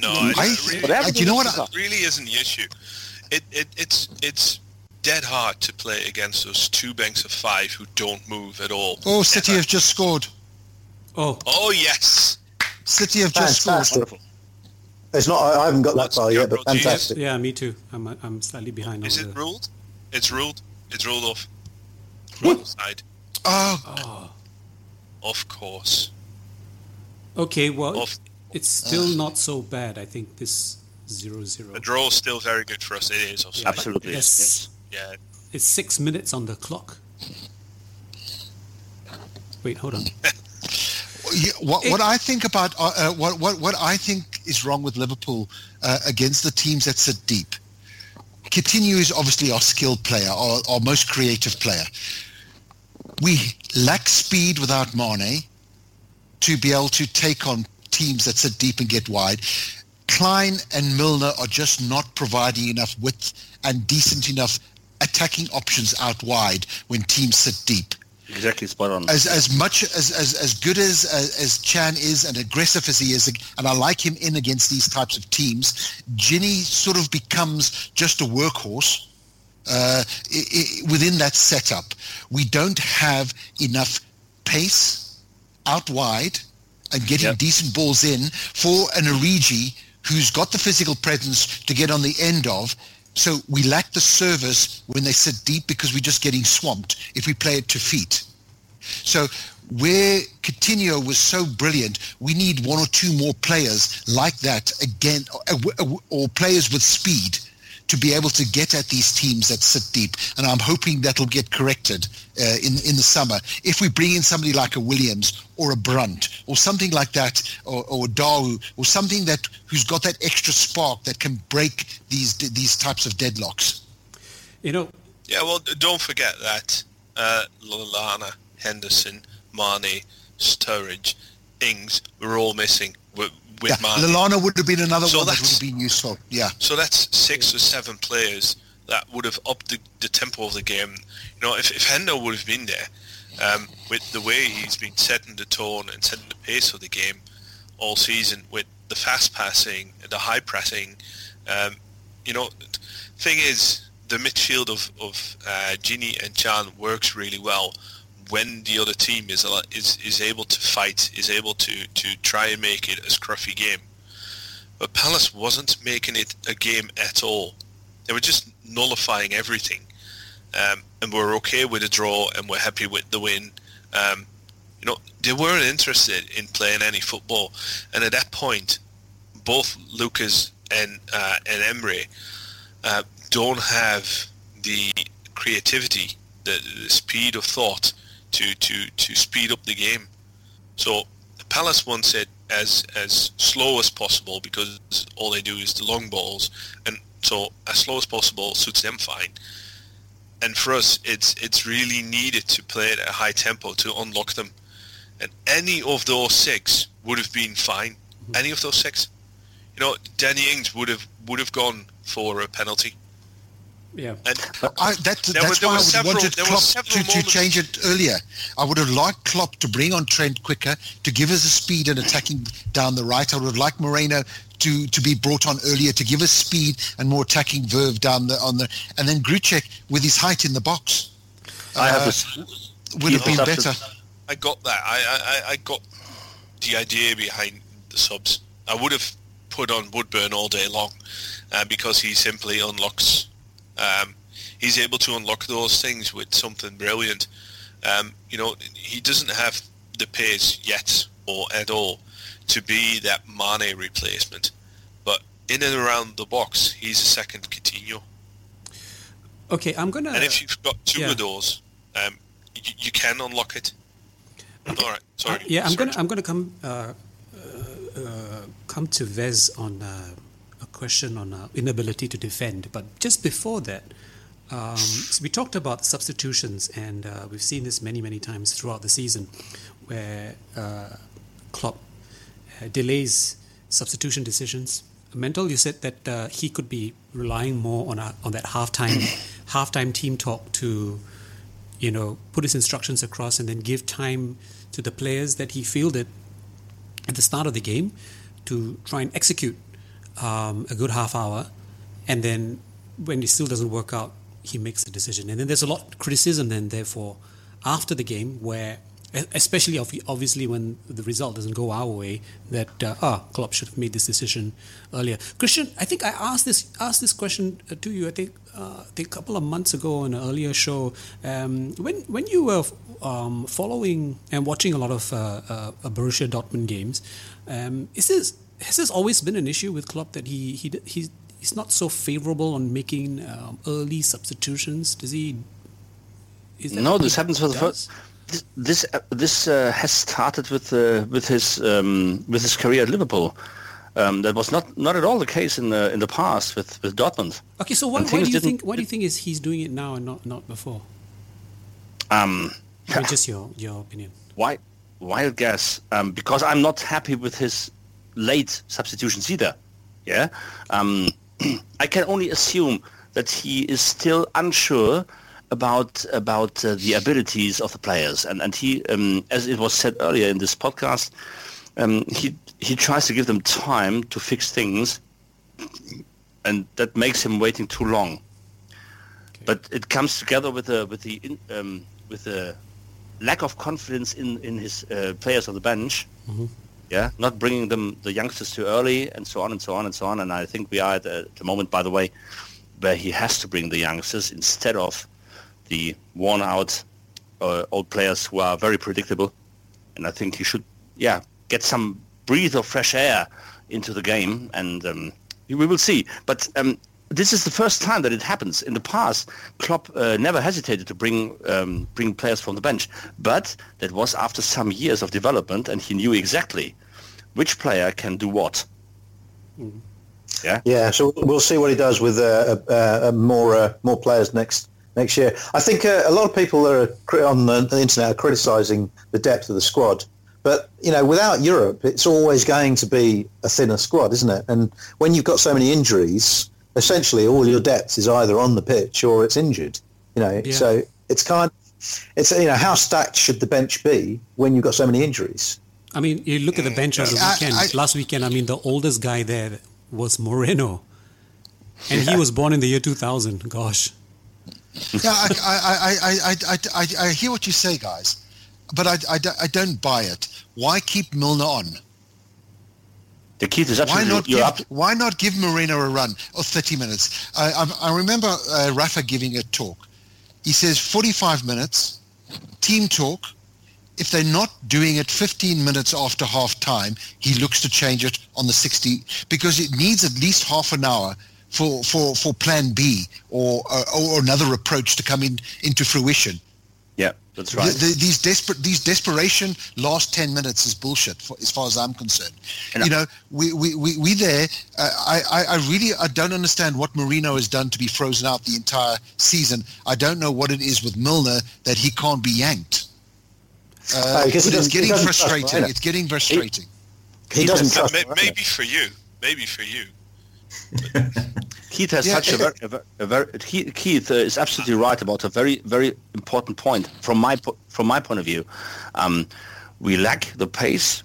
No, I, really, I, do you know what? It really isn't the issue. It, it it's it's dead hard to play against those two banks of five who don't move at all. Oh, City have just scored. Oh. Oh yes. City have just fantastic. scored. It's not. I haven't got that far yet, but fantastic. Yeah, me too. I'm I'm slightly behind. Is it the, ruled? It's ruled. It's ruled off. Right side. Oh, Oh. Of course. Okay, well, Off. it's still not so bad. I think this zero zero. The draw is still very good for us. It is offside. Absolutely. Yes. Yeah. It's six minutes on the clock. Wait, hold on. Yeah, what, what I think about uh, uh, what, what what I think is wrong with Liverpool uh, against the teams that sit deep. Coutinho is obviously our skilled player, our, our most creative player. We lack speed without Mane to be able to take on teams that sit deep and get wide. Klein and Milner are just not providing enough width and decent enough attacking options out wide when teams sit deep Exactly spot on. as as much as as, as good as, as as Can is and aggressive as he is, and I like him in against these types of teams, Gini sort of becomes just a workhorse uh, i- i- within that setup. We don't have enough pace out wide and getting Yep. decent balls in for an Origi who's got the physical presence to get on the end of. So we lack the service when they sit deep because we're just getting swamped if we play it to feet. So where Coutinho was so brilliant, we need one or two more players like that again, or, or- or players with speed to be able to get at these teams that sit deep. And I'm hoping that'll get corrected uh, in in the summer. If we bring in somebody like a Williams or a Brandt or something like that, or, or Dawu or something that who's got that extra spark that can break these these types of deadlocks. You know, Yeah, well, don't forget that uh, Lallana, Henderson, Mane, Sturridge, Ings were all missing with, with Yeah, Mane. Lallana would have been another So one that would have been useful. Yeah. So that's six or seven players that would have upped the, the tempo of the game. You know, if, if Hendo would have been there, um, with the way he's been setting the tone and setting the pace of the game all season, with the fast passing, the high pressing, um, you know, thing is, the midfield of, of uh, Gini and Can works really well when the other team is, is is able to fight, is able to, to try and make it a scruffy game. But Palace wasn't making it a game at all. They were just nullifying everything. Um, and we're okay with a draw and we're happy with the win. Um, you know, they weren't interested in playing any football. And at that point, both Lucas and uh, and Emre uh, don't have the creativity, the, the speed of thought to, to, to speed up the game. So Palace wants it as as slow as possible because all they do is the long balls, and so as slow as possible suits them fine. And for us, it's it's really needed to play at a high tempo to unlock them. And any of those six would have been fine. Any of those six, you know, Danny Ings would have would have gone for a penalty. Yeah. And I, that, There were- that's there why were I several- wanted Klopp to, to change it earlier. I would have liked Klopp to bring on Trent quicker, to give us a speed and attacking down the right. I would have liked Moreno to, to be brought on earlier to give us speed and more attacking verve down the on the and then Grujic with his height in the box I have uh, this. would have been us to- better. I got that. I, I, I got the idea behind the subs. I would have put on Woodburn all day long uh, because he simply unlocks. Um, he's able to unlock those things with something brilliant. Um, you know, he doesn't have the pace yet or at all to be that Mane replacement, but in and around the box, he's a second Coutinho. Okay, I'm gonna. and if you've got two yeah. of those, um, you, you can unlock it. All right, sorry. Uh, yeah, I'm Sorry. gonna I'm gonna come uh, uh, uh, come to Vez on uh, question on uh, inability to defend, but just before that, um, so we talked about substitutions, and uh, we've seen this many many times throughout the season, where uh, Klopp uh, delays substitution decisions. Mental, you said that uh, he could be relying more on a, on that halftime halftime team talk to you know, put his instructions across and then give time to the players that he fielded at the start of the game to try and execute um, a good half hour. And then when it still doesn't work out, he makes the decision. And then there's a lot of criticism then, therefore, after the game where, especially obviously when the result doesn't go our way, that, uh, ah, Klopp should have made this decision earlier. Christian, I think I asked this, asked this question uh, to you, I think, uh, I think a couple of months ago on an earlier show. Um, when, when you were um, following and watching a lot of uh, uh, Borussia Dortmund games, um, is this, has this always been an issue with Klopp that he, he, he's, he's not so favorable on making um, early substitutions? Does he? Is No, this happens for the first. This this, uh, this uh, has started with uh, with his um, with his career at Liverpool. Um, that was not, not at all the case in the in the past with, with Dortmund. Okay, so why, why do you think? Why do you think is he's doing it now and not not before? Um, I mean, just your your opinion. why wild guess? Um, because I'm not happy with his late substitutions either. Yeah, um, I can only assume that he is still unsure about about uh, the abilities of the players, and and he, um, as it was said earlier in this podcast, um, he he tries to give them time to fix things, and that makes him waiting too long. But it comes together with the with the in, um, with the lack of confidence in in his uh, players on the bench. Yeah, not bringing them the youngsters too early, and so on and so on and so on. And I think we are at the, the moment, by the way, where he has to bring the youngsters instead of the worn-out uh, old players who are very predictable. And I think he should, yeah, get some breath of fresh air into the game, and um, we will see. But um, this is the first time that it happens. In the past, Klopp uh, never hesitated to bring um, bring players from the bench, but that was after some years of development, and he knew exactly which player can do what. Yeah. Yeah, so we'll see what he does with uh, uh, uh, more uh, more players next next year. I think uh, a lot of people are on the, the internet are criticising the depth of the squad, but you know, without Europe, it's always going to be a thinner squad, isn't it? And when you've got so many injuries, essentially all your depth is either on the pitch or it's injured. You know, Yeah. so it's kind. Of, It's you know how stacked should the bench be when you've got so many injuries? I mean, you look at the bench on the weekend. I- Last weekend, I mean, the oldest guy there was Moreno, and he was born in the year 2000. Gosh. yeah, I, I, I, I, I, I, I hear what you say, guys, but I, I, I don't buy it. Why keep Milner on? The key is Why not give up. Why not give Moreno a run or 30 minutes? I, I, I remember uh, Rafa giving a talk. He says 45 minutes, team talk. If they're not doing it 15 minutes after half time, he looks to change it on the 60 because it needs at least half an hour for, for, for plan B or, uh, or another approach to come in, into fruition. Yeah, that's right. The, the, these desperate, these desperation last ten minutes is bullshit, for, as far as I'm concerned. And you I- know, we we we, we there. Uh, I, I I really I don't understand what Moreno has done to be frozen out the entire season. I don't know what it is with Milner that he can't be yanked. Uh, because but it's he getting doesn't trust frustrating. It's getting frustrating. He doesn't Uh, trust. maybe for you. Maybe for you. Keith has Yeah, such a very, a very, a very Keith uh, is absolutely right about a very, very important point from my po- from my point of view. Um, we lack the pace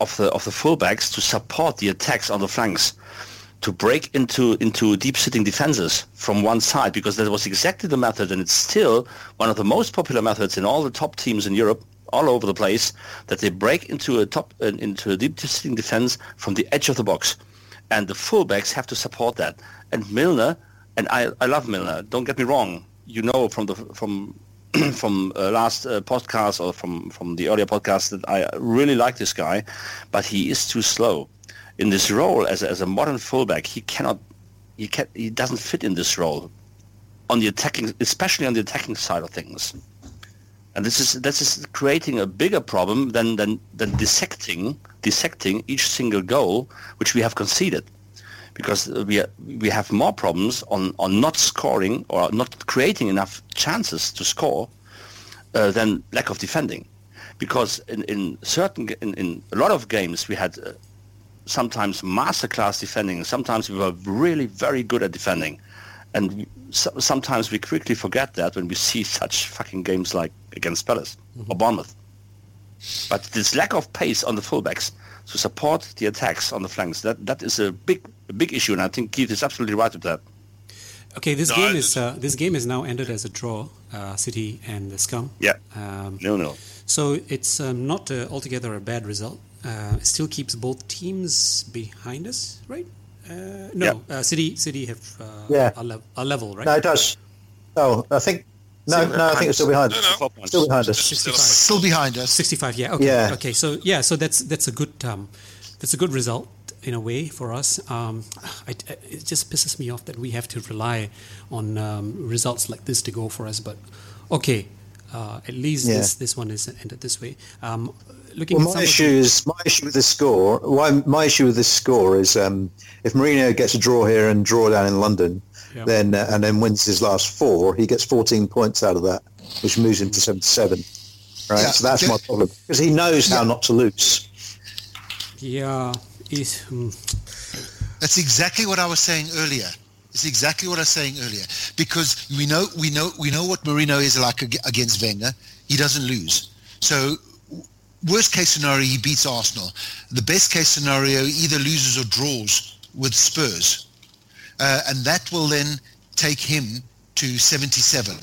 of the of the fullbacks to support the attacks on the flanks, to break into into deep sitting defenses from one side because that was exactly the method, and it's still one of the most popular methods in all the top teams in Europe, all over the place, that they break into a top uh, into a deep sitting defense from the edge of the box and the fullbacks have to support that. And Milner, and I, I love Milner. Don't get me wrong. You know from the from from uh, last uh, podcast or from from the earlier podcast that I really like this guy, but he is too slow in this role as a, as a modern fullback. He cannot. He can He doesn't fit in this role on the attacking, especially on the attacking side of things. And this is this is creating a bigger problem than than, than dissecting dissecting each single goal which we have conceded, because we we have more problems on, on not scoring or not creating enough chances to score uh, than lack of defending, because in, in certain in, in a lot of games we had uh, sometimes masterclass defending, sometimes we were really very good at defending, and so, sometimes we quickly forget that when we see such fucking games like against Palace or Bournemouth. But this lack of pace on the fullbacks to support the attacks on the flanks, that, that is a big a big issue, and I think Keith is absolutely right with that. Okay, this No, game I- is uh, this game is now ended as a draw. Uh, City and the Scum. Yeah. Um, No, no. So it's um, not uh, altogether a bad result. Uh, it still keeps both teams behind us, right? Uh, no, uh, City City have uh, Yeah. a, lev- a level, right? No, it does. Oh, I think no, Still no, I think it's still behind No, us. no. Four. Still behind us. 65. Still behind us. 65 yeah okay Yeah. okay so yeah so that's that's a good um, that's a good result in a way for us um, I, I- it just pisses me off that we have to rely on um, results like this to go for us but okay uh, at least Yeah. this this one is ended this way um, looking Well, at some my of issue the- is my issue with this score. Why my issue with this score is um, if Mourinho gets a draw here and draw down in London, Yeah. then uh, and then wins his last four, he gets 14 points out of that, which moves him to 77. Right, Yeah, so that's my problem because he knows how Yeah. not to lose. yeah is, hmm, That's exactly what I was saying earlier. It's exactly what I was saying earlier because we know we know we know what Mourinho is like against Wenger. He doesn't lose. So worst case scenario, he beats Arsenal. The best case scenario, either loses or draws with Spurs, uh, and that will then take him to 77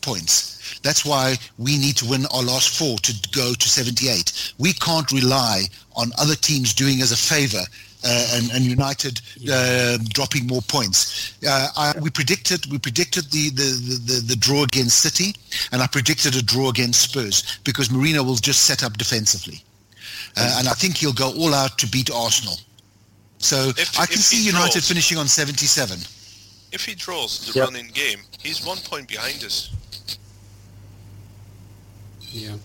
points. That's why we need to win our last four to go to 78. We can't rely on other teams doing us a favor uh, and, and United uh, dropping more points. Uh, I, we predicted we predicted the, the, the, the, the draw against City, and I predicted a draw against Spurs because Mourinho will just set up defensively, uh, and I think he'll go all out to beat Arsenal. So If- I can see United draws- finishing on 77. if he draws the Yep. running game, he's one point behind us. Yeah.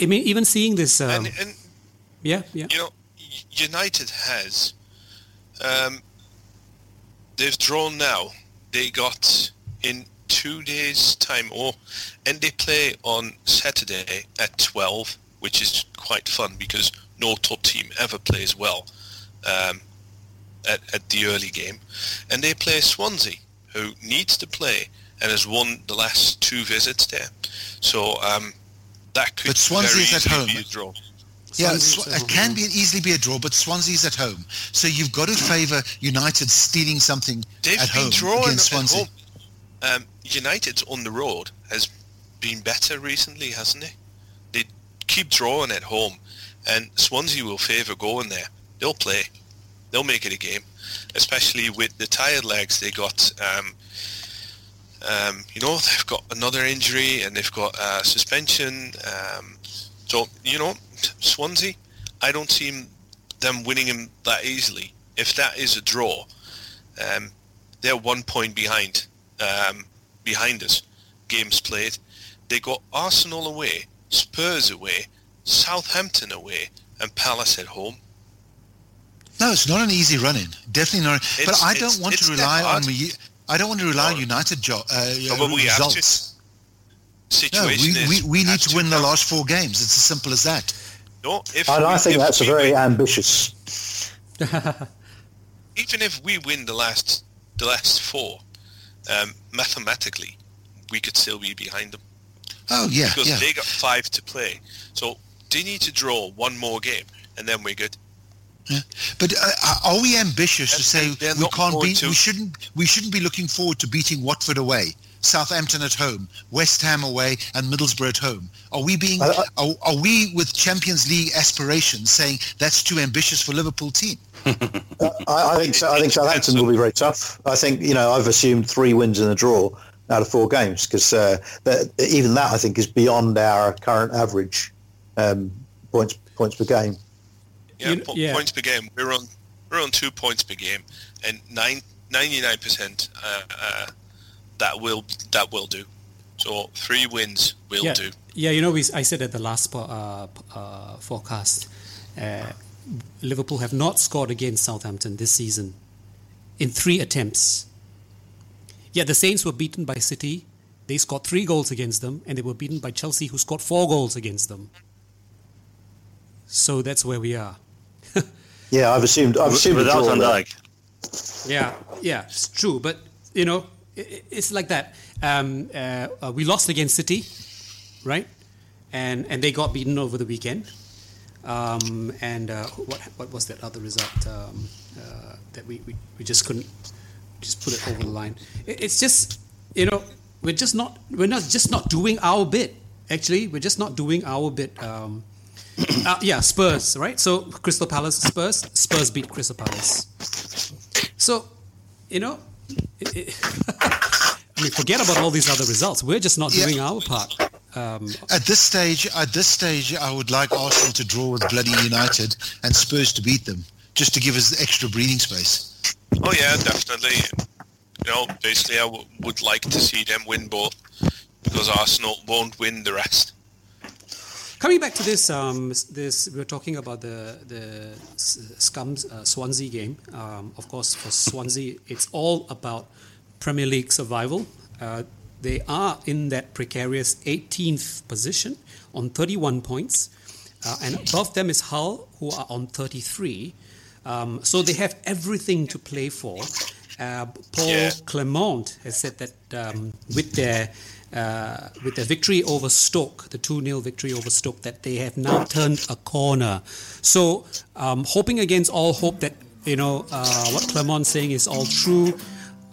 I mean, even seeing this. Um, and, and yeah, yeah. you know, United has. Um, they've drawn now. They got in two days' time, or and they play on Saturday at twelve, which is quite fun because no top team ever plays well um, at at the early game, and they play Swansea, who needs to play and has won the last two visits there. So um, that could But Swansea very is at easily home. be a draw. Yeah, Sw- it can be easily be a draw, but Swansea's at home, so you've got to favour United stealing something They've at home drawing against at Swansea. home. Um, United's on the road has been better recently, hasn't it? They keep drawing at home, and Swansea will favour going there. They'll play. They'll make it a game, especially with the tired legs they got. Um, um, you know, they've got another injury and they've got a suspension. Um, so, you know, Swansea, I don't see them winning him that easily. If that is a draw, um, they're one point behind um, behind us. Games played. They got Arsenal away, Spurs away, Southampton away, and Palace at home. No, it's not an easy run-in. Definitely not. but I don't want to rely on me. I don't want to rely on United jo- uh, No, but we have to. results. No, we, we, we need to win the last four games. It's as simple as that. No, if And I think if that's a very win- ambitious. even if we win the last the last four, um, mathematically, we could still be behind them Oh yeah, because yeah. they got five to play. So they need to draw one more game, and then we're good. But uh, are we ambitious to say we can't going beat? to- We shouldn't. We shouldn't be looking forward to beating Watford away, Southampton at home, West Ham away, and Middlesbrough at home. Are we being? I- I- Are, are we with Champions League aspirations saying that's too ambitious for Liverpool team? I, I think so, I think Southampton will be very tough. I think you know I've assumed three wins and a draw out of four games because uh, that, even that I think is beyond our current average um, points points per game. Yeah, You- yeah. points per game. We're on we're on two points per game, and nine ninety nine percent uh, uh, that will that will do. So three wins will yeah, do. yeah. You know, we, I said at the last po- uh, uh, FOARcast, uh, Liverpool have not scored against Southampton this season in three attempts. Yeah, the Saints were beaten by City. They scored three goals against them, and they were beaten by Chelsea, who scored four goals against them. So that's where we are. Yeah, I've assumed I've assumed a Without draw Van there. Dijk. Yeah, yeah, it's true. But you know, i i- it's like that. Um, uh, uh, we lost against City, right? And and they got beaten over the weekend. Um, and uh, what what was that other result um, uh, that we, we, we just couldn't just put it over the line? It, it's just you know we're just not we're not just not doing our bit. Actually, we're just not doing our bit. Um, uh, yeah, Spurs, right? So Crystal Palace, Spurs, Spurs beat Crystal Palace. So, you know, it, it, I mean, forget about all these other results. We're just not Yeah. doing our part. Um, At this stage, at this stage, I would like Arsenal to draw with bloody United and Spurs to beat them, just to give us extra breathing space. Oh yeah, definitely. You know, basically, I w- would like to see them win both because Arsenal won't win the rest. Coming back to this, um, this we were talking about the the Scums uh, Swansea game. Um, of course, for Swansea, it's all about Premier League survival. Uh, they are in that precarious 18th position on 31 points, uh, and above them is Hull, who are on 33. Um, so they have everything to play for. Uh, Paul Yeah. Clement has said that um, with their uh, with their victory over Stoke, the 2 0 victory over Stoke, that they have now turned a corner. So, um, hoping against all hope that, you know, uh, what Clement's saying is all true.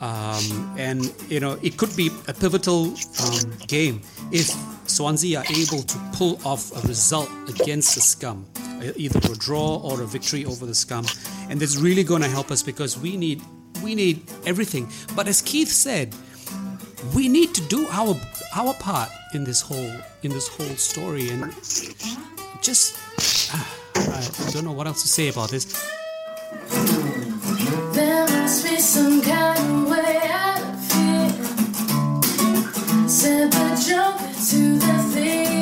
Um, and, you know, it could be a pivotal um, game if Swansea are able to pull off a result against the Scum, uh, either a draw or a victory over the Scum. And that's really going to help us because we need we need everything. But as Keith said, we need to do our our part in this whole in this whole story and just ah, I don't know what else to say about this There must be some kind of way out of fear. Said the joker to the thief.